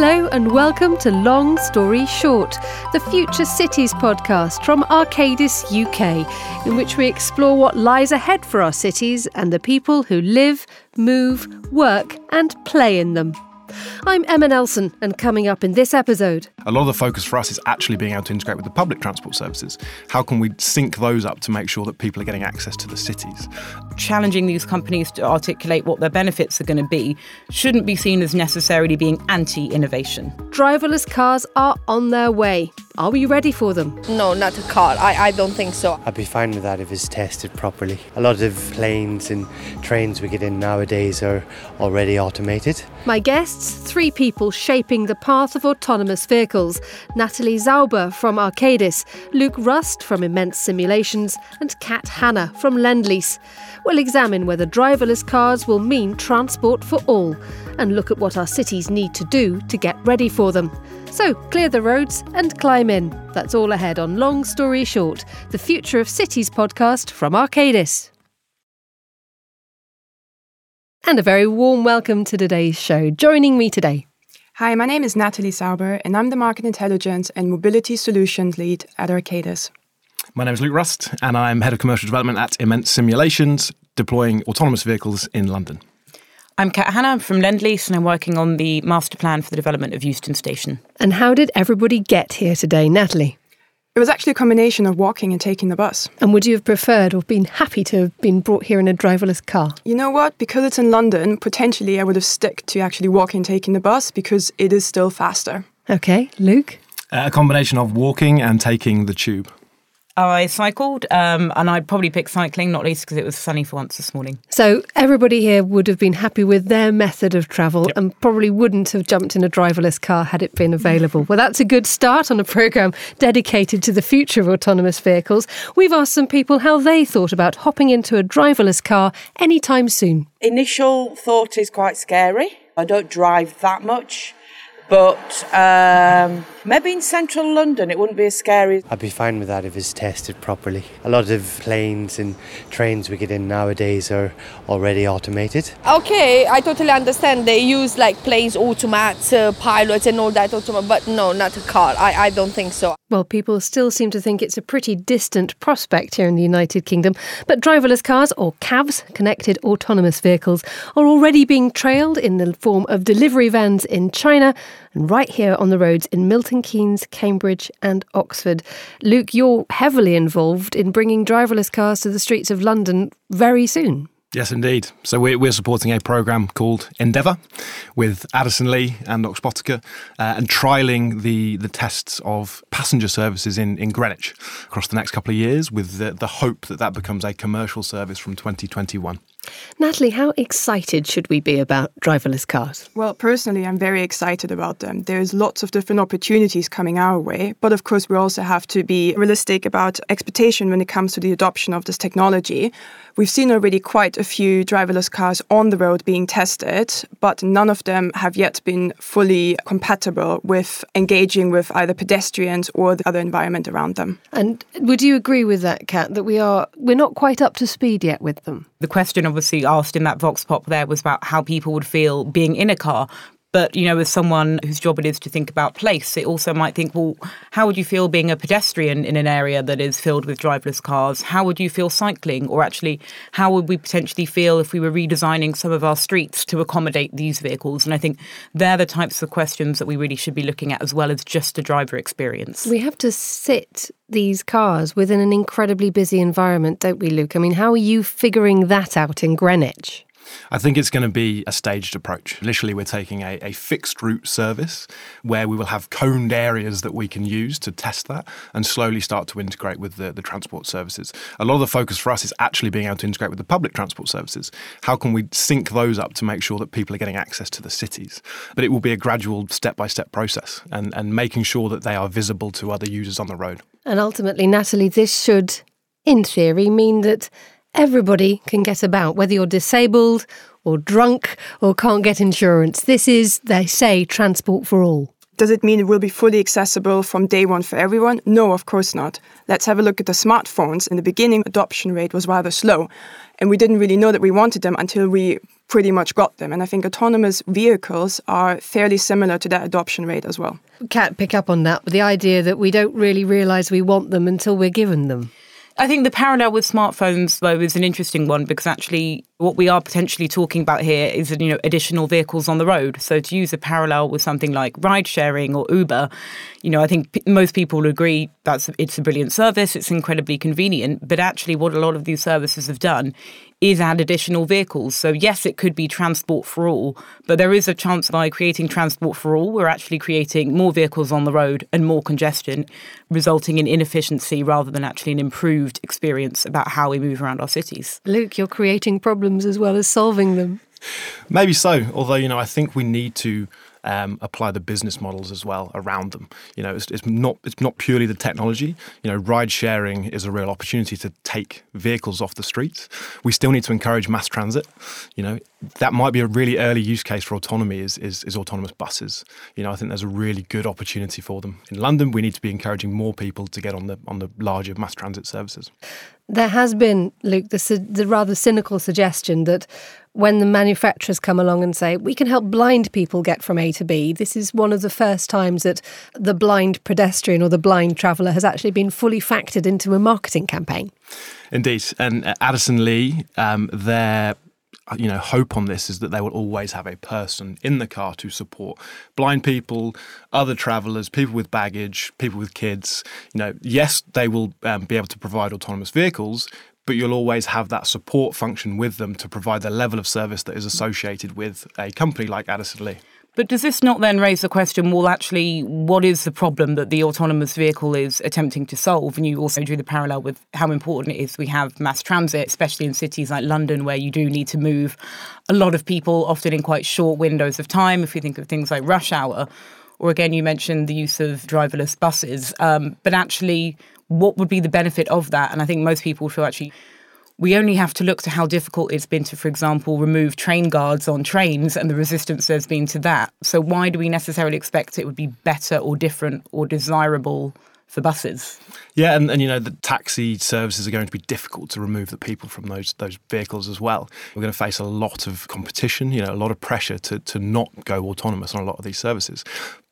Hello, and welcome to Long Story Short, the Future Cities podcast from Arcadis UK, in which we explore what lies ahead for our cities and the people who live, move, work, and play in them. I'm Emma Nelson, and coming up in this episode. A lot of the focus for us is actually being able to integrate with the public transport services. How can we sync those up to make sure that people are getting access to the cities? Challenging these companies to articulate what their benefits are going to be shouldn't be seen as necessarily being anti innovation. Driverless cars are on their way. Are we ready for them? No, not a car. I, I don't think so. I'd be fine with that if it's tested properly. A lot of planes and trains we get in nowadays are already automated. My guests, three people shaping the path of autonomous vehicles Natalie Zauber from Arcadis, Luke Rust from Immense Simulations, and Kat Hanna from Lendlease. We'll examine whether driverless cars will mean transport for all and look at what our cities need to do to get ready for them. So clear the roads and climb in. That's all ahead on Long Story Short, the Future of Cities podcast from Arcadis. And a very warm welcome to today's show. Joining me today, Hi, my name is Natalie Sauber, and I'm the Market Intelligence and Mobility Solutions Lead at Arcadis. My name is Luke Rust, and I'm Head of Commercial Development at Immense Simulations, deploying autonomous vehicles in London. I'm Kat Hanna from Lendlease, and I'm working on the master plan for the development of Euston Station. And how did everybody get here today, Natalie? It was actually a combination of walking and taking the bus. And would you have preferred or been happy to have been brought here in a driverless car? You know what? Because it's in London, potentially I would have stuck to actually walking and taking the bus because it is still faster. Okay, Luke? Uh, a combination of walking and taking the tube. I cycled, um, and I'd probably pick cycling, not least because it was sunny for once this morning. So everybody here would have been happy with their method of travel Yep. and probably wouldn't have jumped in a driverless car had it been available. well, that's a good start on a programme dedicated to the future of autonomous vehicles. We've asked some people how they thought about hopping into a driverless car anytime soon. initial thought is quite scary. I don't drive that much, but um, maybe in central London it wouldn't be as scary. I'd be fine with that if it's tested properly. A lot of planes and trains we get in nowadays are already automated. Okay, I totally understand. They use like planes, automats, uh, pilots, and all that, automa- but no, not a car. I, I don't think so. Well, people still seem to think it's a pretty distant prospect here in the United Kingdom, but driverless cars, or CAVs, connected autonomous vehicles, are already being trailed in the form of delivery vans in China and right here on the roads in Milton Keynes, Cambridge, and Oxford. Luke, you're heavily involved in bringing driverless cars to the streets of London very soon. Yes, indeed. So we're, we're supporting a program called Endeavour with Addison Lee and Oxbotica uh, and trialling the, the tests of passenger services in, in Greenwich across the next couple of years with the, the hope that that becomes a commercial service from 2021. Natalie, how excited should we be about driverless cars? Well, personally, I'm very excited about them. There's lots of different opportunities coming our way, but of course, we also have to be realistic about expectation when it comes to the adoption of this technology. We've seen already quite a few driverless cars on the road being tested, but none of them have yet been fully compatible with engaging with either pedestrians or the other environment around them. And would you agree with that, Kat, that we are we're not quite up to speed yet with them? The question, obviously, asked in that Vox Pop there was about how people would feel being in a car. But, you know, as someone whose job it is to think about place, it also might think, well, how would you feel being a pedestrian in an area that is filled with driverless cars? How would you feel cycling? Or actually, how would we potentially feel if we were redesigning some of our streets to accommodate these vehicles? And I think they're the types of questions that we really should be looking at as well as just the driver experience. We have to sit these cars within an incredibly busy environment, don't we, Luke? I mean, how are you figuring that out in Greenwich? I think it's going to be a staged approach. Initially, we're taking a, a, fixed route service where we will have coned areas that we can use to test that and slowly start to integrate with the, the transport services. A lot of the focus for us is actually being able to integrate with the public transport services. How can we sync those up to make sure that people are getting access to the cities? But it will be a gradual step by step process and, and making sure that they are visible to other users on the road. And ultimately, Natalie, this should, in theory, mean that everybody can get about, whether you're disabled or drunk or can't get insurance. This is, they say, transport for all. Does it mean it will be fully accessible from day one for everyone? No, of course not. Let's have a look at the smartphones. In the beginning, adoption rate was rather slow, and we didn't really know that we wanted them until we pretty much got them. And I think autonomous vehicles are fairly similar to that adoption rate as well. Can't pick up on that, but the idea that we don't really realise we want them until we're given them. I think the parallel with smartphones, though, is an interesting one because actually, what we are potentially talking about here is you know additional vehicles on the road. So to use a parallel with something like ride sharing or Uber, you know, I think p- most people agree that's it's a brilliant service, it's incredibly convenient. But actually, what a lot of these services have done is add additional vehicles. So, yes, it could be transport for all, but there is a chance by creating transport for all, we're actually creating more vehicles on the road and more congestion, resulting in inefficiency rather than actually an improved experience about how we move around our cities. Luke, you're creating problems as well as solving them. Maybe so, although, you know, I think we need to um, apply the business models as well around them. You know, it's, it's, not it's not purely the technology. You know, ride sharing is a real opportunity to take vehicles off the streets. We still need to encourage mass transit. You know, that might be a really early use case for autonomy is, is, is autonomous buses. You know, I think there's a really good opportunity for them. In London, we need to be encouraging more people to get on the on the larger mass transit services. There has been, Luke, the, the rather cynical suggestion that when the manufacturers come along and say, we can help blind people get from A to B, this is one of the first times that the blind pedestrian or the blind traveller has actually been fully factored into a marketing campaign. Indeed. And uh, Addison Lee, um, their you know hope on this is that they will always have a person in the car to support blind people other travelers people with baggage people with kids you know yes they will um, be able to provide autonomous vehicles but you'll always have that support function with them to provide the level of service that is associated with a company like Addison Lee. But does this not then raise the question, well, actually, what is the problem that the autonomous vehicle is attempting to solve? And you also drew the parallel with how important it is we have mass transit, especially in cities like London, where you do need to move a lot of people, often in quite short windows of time. If you think of things like rush hour, or again, you mentioned the use of driverless buses. Um, but actually, what would be the benefit of that? And I think most people feel actually we only have to look to how difficult it's been to, for example, remove train guards on trains and the resistance there's been to that. So, why do we necessarily expect it would be better or different or desirable for buses? Yeah, and, and you know, the taxi services are going to be difficult to remove the people from those those vehicles as well. We're going to face a lot of competition, you know, a lot of pressure to, to not go autonomous on a lot of these services.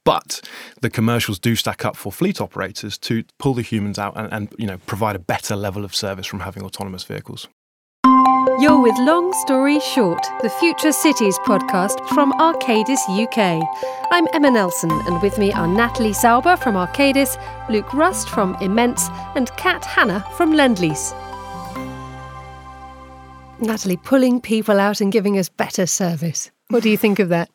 But the commercials do stack up for fleet operators to pull the humans out and, and you know provide a better level of service from having autonomous vehicles. You're with Long Story Short, the Future Cities podcast from Arcadis UK. I'm Emma Nelson, and with me are Natalie Sauber from Arcadis, Luke Rust from Immense, and Kat Hanna from Lendlease. Natalie, pulling people out and giving us better service. What do you think of that?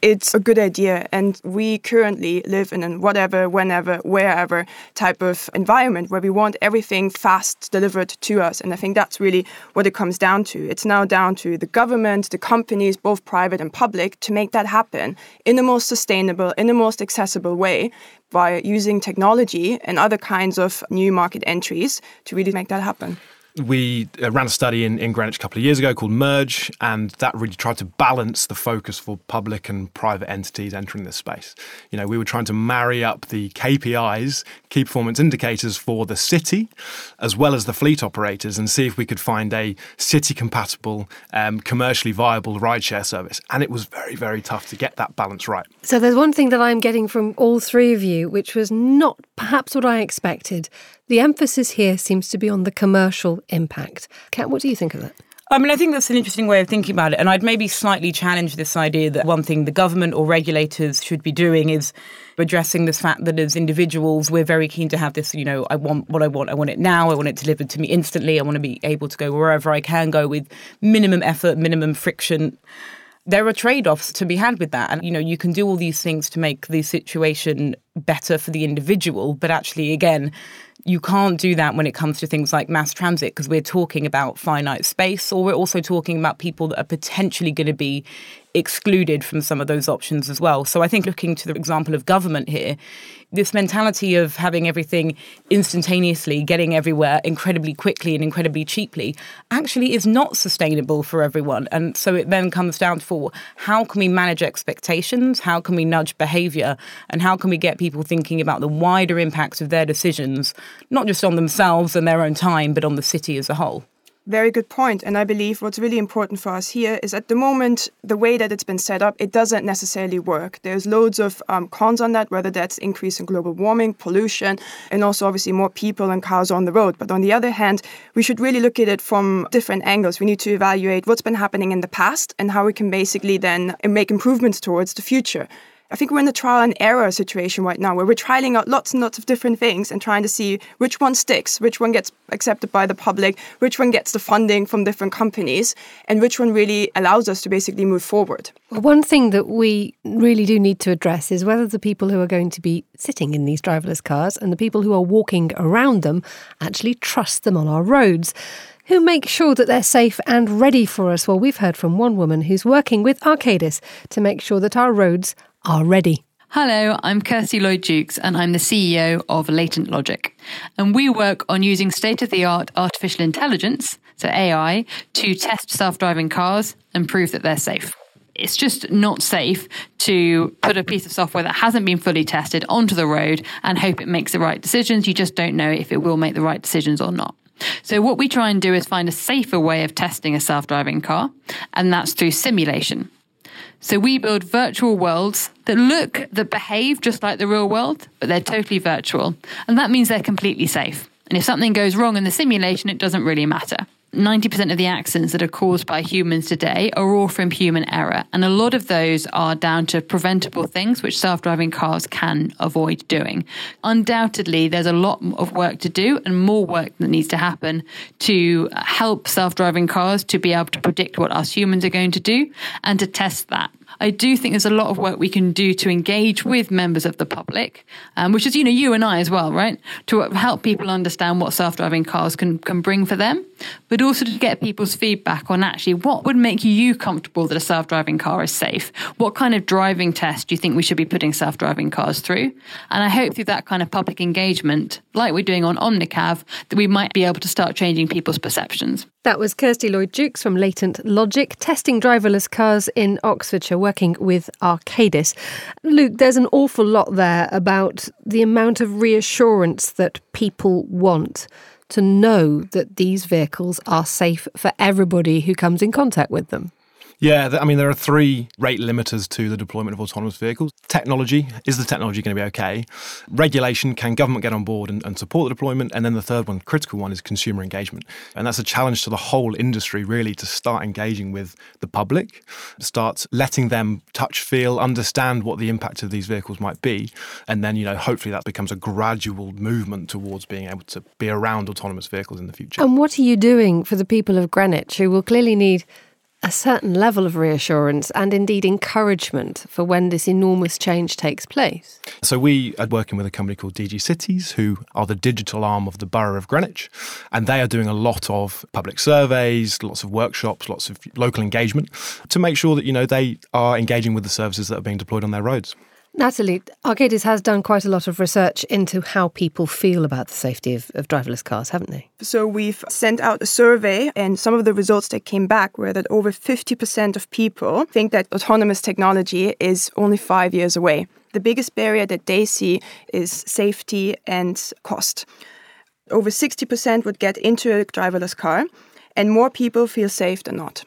It's a good idea. And we currently live in a whatever, whenever, wherever type of environment where we want everything fast delivered to us. And I think that's really what it comes down to. It's now down to the government, the companies, both private and public, to make that happen in the most sustainable, in the most accessible way by using technology and other kinds of new market entries to really make that happen we uh, ran a study in, in Greenwich a couple of years ago called Merge, and that really tried to balance the focus for public and private entities entering this space. You know, we were trying to marry up the KPIs, key performance indicators for the city, as well as the fleet operators, and see if we could find a city compatible, um, commercially viable rideshare service. And it was very, very tough to get that balance right. So there's one thing that I'm getting from all three of you, which was not perhaps what I expected. The emphasis here seems to be on the commercial impact. Kat, what do you think of that? I mean, I think that's an interesting way of thinking about it. And I'd maybe slightly challenge this idea that one thing the government or regulators should be doing is addressing this fact that as individuals, we're very keen to have this, you know, I want what I want, I want it now, I want it delivered to me instantly, I want to be able to go wherever I can go with minimum effort, minimum friction. There are trade-offs to be had with that and you know you can do all these things to make the situation better for the individual but actually again you can't do that when it comes to things like mass transit because we're talking about finite space or we're also talking about people that are potentially going to be excluded from some of those options as well. So I think looking to the example of government here, this mentality of having everything instantaneously, getting everywhere incredibly quickly and incredibly cheaply, actually is not sustainable for everyone. And so it then comes down to how can we manage expectations, how can we nudge behavior, and how can we get people thinking about the wider impacts of their decisions, not just on themselves and their own time, but on the city as a whole. Very good point. And I believe what's really important for us here is at the moment, the way that it's been set up, it doesn't necessarily work. There's loads of um, cons on that, whether that's increase in global warming, pollution, and also obviously more people and cars on the road. But on the other hand, we should really look at it from different angles. We need to evaluate what's been happening in the past and how we can basically then make improvements towards the future. I think we're in a trial and error situation right now where we're trialing out lots and lots of different things and trying to see which one sticks, which one gets accepted by the public, which one gets the funding from different companies, and which one really allows us to basically move forward. Well, one thing that we really do need to address is whether the people who are going to be sitting in these driverless cars and the people who are walking around them actually trust them on our roads who make sure that they're safe and ready for us. Well, we've heard from one woman who's working with Arcadis to make sure that our roads are ready. Hello, I'm Kirsty Lloyd Jukes, and I'm the CEO of Latent Logic. And we work on using state of the art artificial intelligence, so AI, to test self driving cars and prove that they're safe. It's just not safe to put a piece of software that hasn't been fully tested onto the road and hope it makes the right decisions. You just don't know if it will make the right decisions or not. So, what we try and do is find a safer way of testing a self driving car, and that's through simulation. So we build virtual worlds that look, that behave just like the real world, but they're totally virtual. And that means they're completely safe. And if something goes wrong in the simulation, it doesn't really matter. 90% of the accidents that are caused by humans today are all from human error. And a lot of those are down to preventable things which self driving cars can avoid doing. Undoubtedly, there's a lot of work to do and more work that needs to happen to help self driving cars to be able to predict what us humans are going to do and to test that. I do think there's a lot of work we can do to engage with members of the public, um, which is, you know, you and I as well, right? To help people understand what self-driving cars can, can bring for them, but also to get people's feedback on actually what would make you comfortable that a self-driving car is safe? What kind of driving test do you think we should be putting self-driving cars through? And I hope through that kind of public engagement, like we're doing on Omnicav, that we might be able to start changing people's perceptions. That was Kirsty Lloyd Jukes from Latent Logic, testing driverless cars in Oxfordshire, working with Arcadis. Luke, there's an awful lot there about the amount of reassurance that people want to know that these vehicles are safe for everybody who comes in contact with them. Yeah, I mean, there are three rate limiters to the deployment of autonomous vehicles. Technology is the technology going to be okay? Regulation can government get on board and, and, support the deployment? And then the third one, critical one, is consumer engagement. And that's a challenge to the whole industry, really, to start engaging with the public, start letting them touch, feel, understand what the impact of these vehicles might be. And then, you know, hopefully that becomes a gradual movement towards being able to be around autonomous vehicles in the future. And what are you doing for the people of Greenwich who will clearly need a certain level of reassurance and indeed encouragement for when this enormous change takes place. So, we are working with a company called DG Cities, who are the digital arm of the Borough of Greenwich, and they are doing a lot of public surveys, lots of workshops, lots of local engagement to make sure that you know they are engaging with the services that are being deployed on their roads. Natalie, Arcadis has done quite a lot of research into how people feel about the safety of, of, driverless cars, haven't they? So we've sent out a survey, and some of the results that came back were that over 50% of people think that autonomous technology is only five years away. The biggest barrier that they see is safety and cost. Over 60% would get into a driverless car, and more people feel safe than not.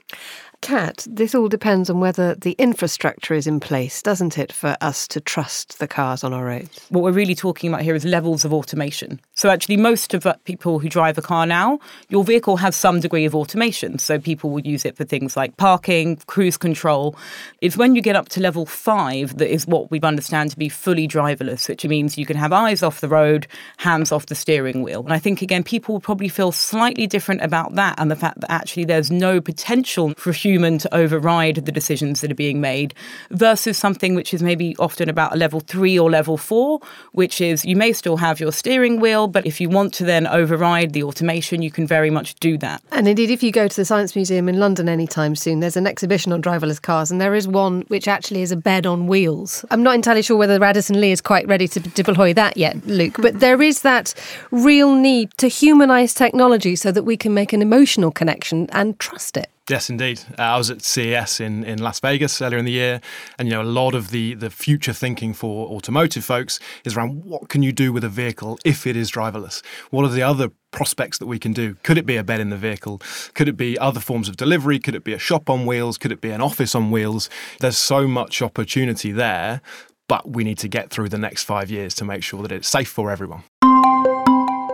Kat, this all depends on whether the infrastructure is in place, doesn't it, for us to trust the cars on our roads? What we're really talking about here is levels of automation. So, actually, most of people who drive a car now, your vehicle has some degree of automation. So, people will use it for things like parking, cruise control. It's when you get up to level five that is what we understand to be fully driverless, which means you can have eyes off the road, hands off the steering wheel. And I think, again, people will probably feel slightly different about that and the fact that actually there's no potential for human human to override the decisions that are being made versus something which is maybe often about a level three or level four, which is you may still have your steering wheel, but if you want to then override the automation, you can very much do that. And indeed, if you go to the Science Museum in London anytime soon, there's an exhibition on driverless cars, and there is one which actually is a bed on wheels. I'm not entirely sure whether Addison Lee is quite ready to deploy that yet, Luke, but there is that real need to humanise technology so that we can make an emotional connection and trust it. Yes, indeed. Uh, I was at CES in, in Las Vegas earlier in the year, and you know a lot of the the future thinking for automotive folks is around what can you do with a vehicle if it is driverless? What are the other prospects that we can do? Could it be a bed in the vehicle? Could it be other forms of delivery? Could it be a shop on wheels? Could it be an office on wheels? There's so much opportunity there, but we need to get through the next five years to make sure that it's safe for everyone.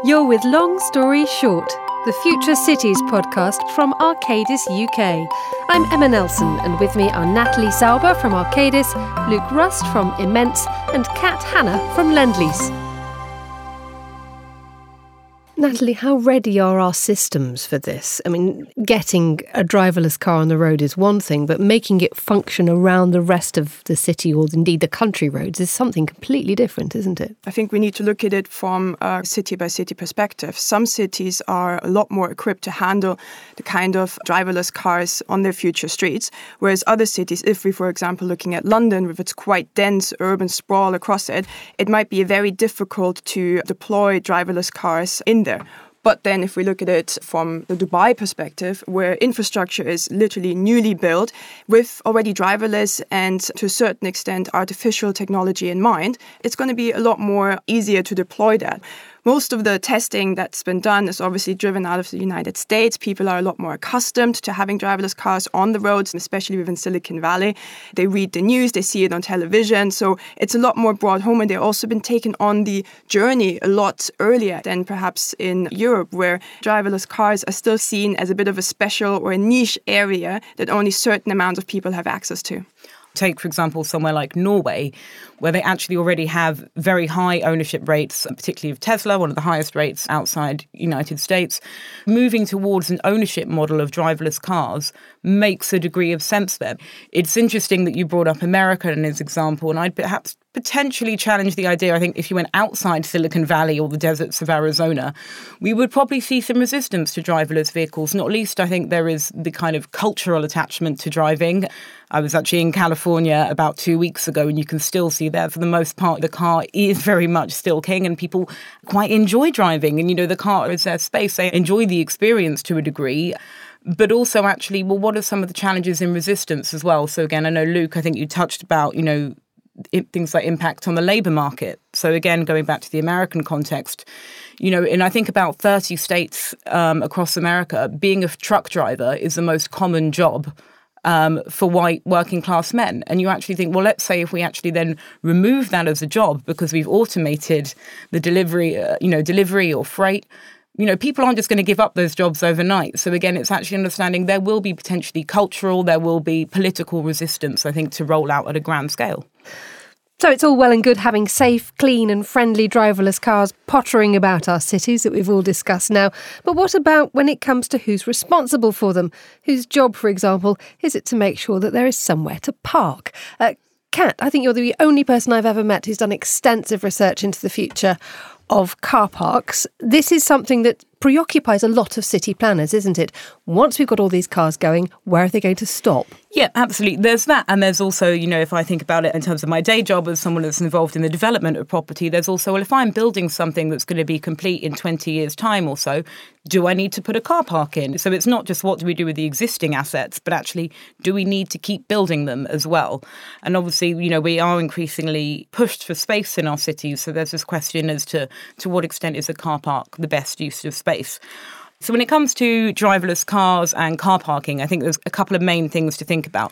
You're with Long Story Short, the Future Cities podcast from Arcadis UK. I'm Emma Nelson, and with me are Natalie Sauber from Arcadis, Luke Rust from Immense, and Kat Hanna from Lendlease. Natalie, how ready are our systems for this? I mean, getting a driverless car on the road is one thing, but making it function around the rest of the city or indeed the country roads is something completely different, isn't it? I think we need to look at it from a city by city perspective. Some cities are a lot more equipped to handle the kind of driverless cars on their future streets, whereas other cities, if we, for example, looking at London with its quite dense urban sprawl across it, it might be very difficult to deploy driverless cars in there. But then, if we look at it from the Dubai perspective, where infrastructure is literally newly built with already driverless and to a certain extent artificial technology in mind, it's going to be a lot more easier to deploy that. Most of the testing that's been done is obviously driven out of the United States. People are a lot more accustomed to having driverless cars on the roads, especially within Silicon Valley. They read the news, they see it on television. So it's a lot more brought home, and they've also been taken on the journey a lot earlier than perhaps in Europe, where driverless cars are still seen as a bit of a special or a niche area that only certain amounts of people have access to take, for example, somewhere like Norway, where they actually already have very high ownership rates, particularly of Tesla, one of the highest rates outside the United States, moving towards an ownership model of driverless cars makes a degree of sense there. It's interesting that you brought up America in this example, and I'd perhaps potentially challenge the idea. I think if you went outside Silicon Valley or the deserts of Arizona, we would probably see some resistance to driverless vehicles. Not least, I think there is the kind of cultural attachment to driving. I was actually in California about two weeks ago, and you can still see there, for the most part, the car is very much still king, and people quite enjoy driving. And, you know, the car is their space. They enjoy the experience to a degree but also actually well what are some of the challenges in resistance as well so again i know luke i think you touched about you know things like impact on the labour market. So again, going back to the American context, you know, in I think about 30 states um, across America, being a truck driver is the most common job um, for white working class men. And you actually think, well, let's say if we actually then remove that as a job because we've automated the delivery, uh, you know, delivery or freight. You know, people aren't just going to give up those jobs overnight. So again, it's actually understanding there will be potentially cultural, there will be political resistance. I think to roll out at a grand scale. So it's all well and good having safe, clean, and friendly driverless cars pottering about our cities that we've all discussed now. But what about when it comes to who's responsible for them? Whose job, for example, is it to make sure that there is somewhere to park? Uh, Kat, I think you're the only person I've ever met who's done extensive research into the future of car parks. This is something that preoccupies a lot of city planners, isn't it? Once we've got all these cars going, where are they going to stop? Yeah, absolutely. There's that. And there's also, you know, if I think about it in terms of my day job as someone that's involved in the development of property, there's also, well, if I'm building something that's going to be complete in 20 years' time or so, do I need to put a car park in? So it's not just what do we do with the existing assets, but actually, do we need to keep building them as well? And obviously, you know, we are increasingly pushed for space in our cities. So there's this question as to to what extent is a car park the best use of space? So, when it comes to driverless cars and car parking, I think there's a couple of main things to think about.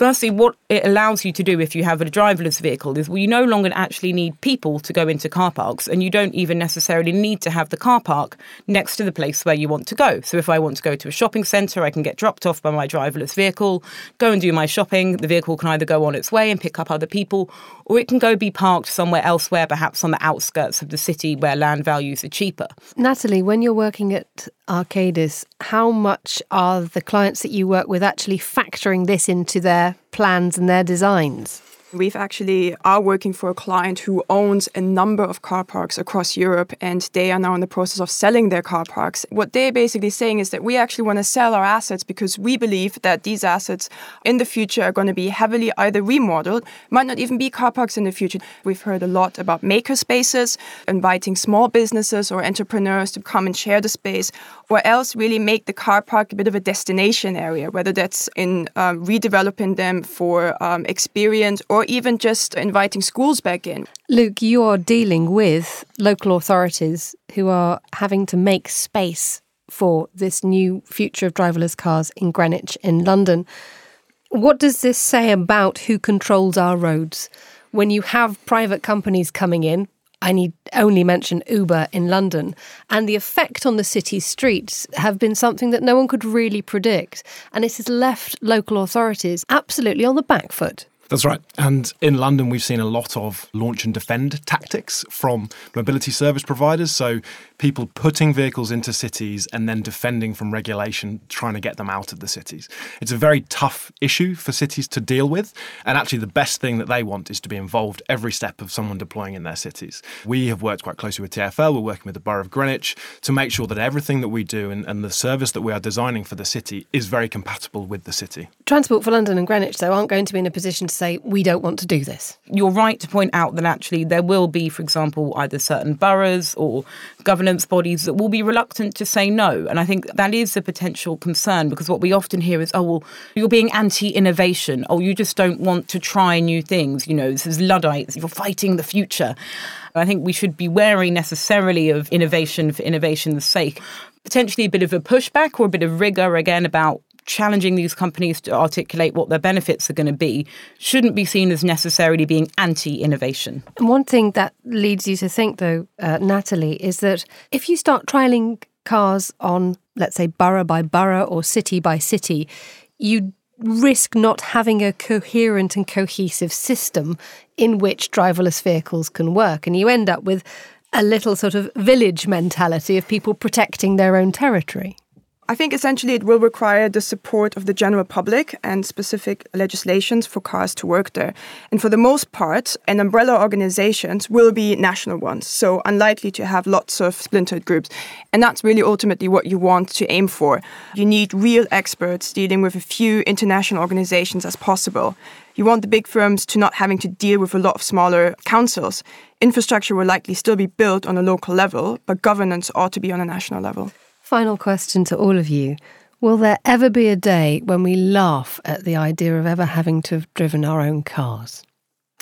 Firstly, what it allows you to do if you have a driverless vehicle is well, you no longer actually need people to go into car parks, and you don't even necessarily need to have the car park next to the place where you want to go. So, if I want to go to a shopping centre, I can get dropped off by my driverless vehicle, go and do my shopping. The vehicle can either go on its way and pick up other people, or it can go be parked somewhere elsewhere, perhaps on the outskirts of the city where land values are cheaper. Natalie, when you're working at Arcadis, how much are the clients that you work with actually factoring this into their plans and their designs? We've actually are working for a client who owns a number of car parks across Europe and they are now in the process of selling their car parks. What they're basically saying is that we actually want to sell our assets because we believe that these assets in the future are going to be heavily either remodeled, might not even be car parks in the future. We've heard a lot about maker spaces, inviting small businesses or entrepreneurs to come and share the space, or else really make the car park a bit of a destination area, whether that's in um, redeveloping them for um, experience or even just inviting schools back in. Luke, you are dealing with local authorities who are having to make space for this new future of driverless cars in Greenwich, in London. What does this say about who controls our roads? When you have private companies coming in, I need only mention Uber in London, and the effect on the city's streets have been something that no one could really predict, and it has left local authorities absolutely on the back foot. That's right. And in London, we've seen a lot of launch and defend tactics from mobility service providers. So people putting vehicles into cities and then defending from regulation, trying to get them out of the cities. It's a very tough issue for cities to deal with. And actually, the best thing that they want is to be involved every step of someone deploying in their cities. We have worked quite closely with TFL. We're working with the Borough of Greenwich to make sure that everything that we do and, and the service that we are designing for the city is very compatible with the city. Transport for London and Greenwich, though, aren't going to be in a position to say, we don't want to do this. You're right to point out that actually there will be, for example, either certain boroughs or bodies that will be reluctant to say no. And I think that is a potential concern because what we often hear is, oh, well, you're being anti innovation. Oh, you just don't want to try new things. You know, this is Luddites. You're fighting the future. I think we should be wary necessarily of innovation for innovation's sake. Potentially a bit of a pushback or a bit of rigor again about challenging these companies to articulate what their benefits are going to be shouldn't be seen as necessarily being anti innovation. And one thing that leads you to think, though, uh, Natalie, is that if you start trialing cars on, let's say, borough by borough or city by city, you risk not having a coherent and cohesive system in which driverless vehicles can work. And you end up with a little sort of village mentality of people protecting their own territory. I think essentially it will require the support of the general public and specific legislations for cars to work there. And for the most part, an umbrella organizations will be national ones, so unlikely to have lots of splintered groups. And that's really ultimately what you want to aim for. You need real experts dealing with a few international organizations as possible. You want the big firms to not having to deal with a lot of smaller councils. Infrastructure will likely still be built on a local level, but governance ought to be on a national level. Final question to all of you. Will there ever be a day when we laugh at the idea of ever having to have driven our own cars?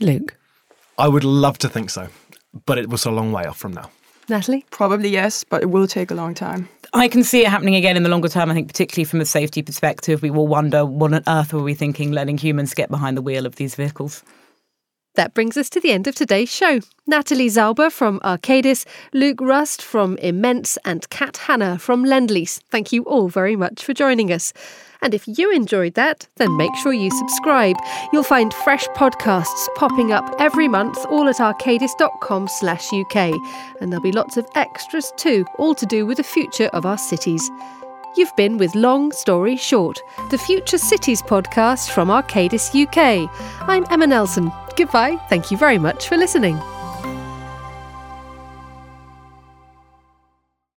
Luke? I would love to think so, but it was a long way off from now. Natalie? Probably yes, but it will take a long time. I can see it happening again in the longer term. I think, particularly from a safety perspective, we will wonder what on earth were we thinking letting humans get behind the wheel of these vehicles. That brings us to the end of today's show. Natalie Zauber from Arcadis, Luke Rust from Immense, and Kat Hanna from Lendlease. Thank you all very much for joining us. And if you enjoyed that, then make sure you subscribe. You'll find fresh podcasts popping up every month, all at arcadis.com slash UK. And there'll be lots of extras too, all to do with the future of our cities. You've been with Long Story Short, the Future Cities podcast from Arcadis UK. I'm Emma Nelson. Goodbye. Thank you very much for listening.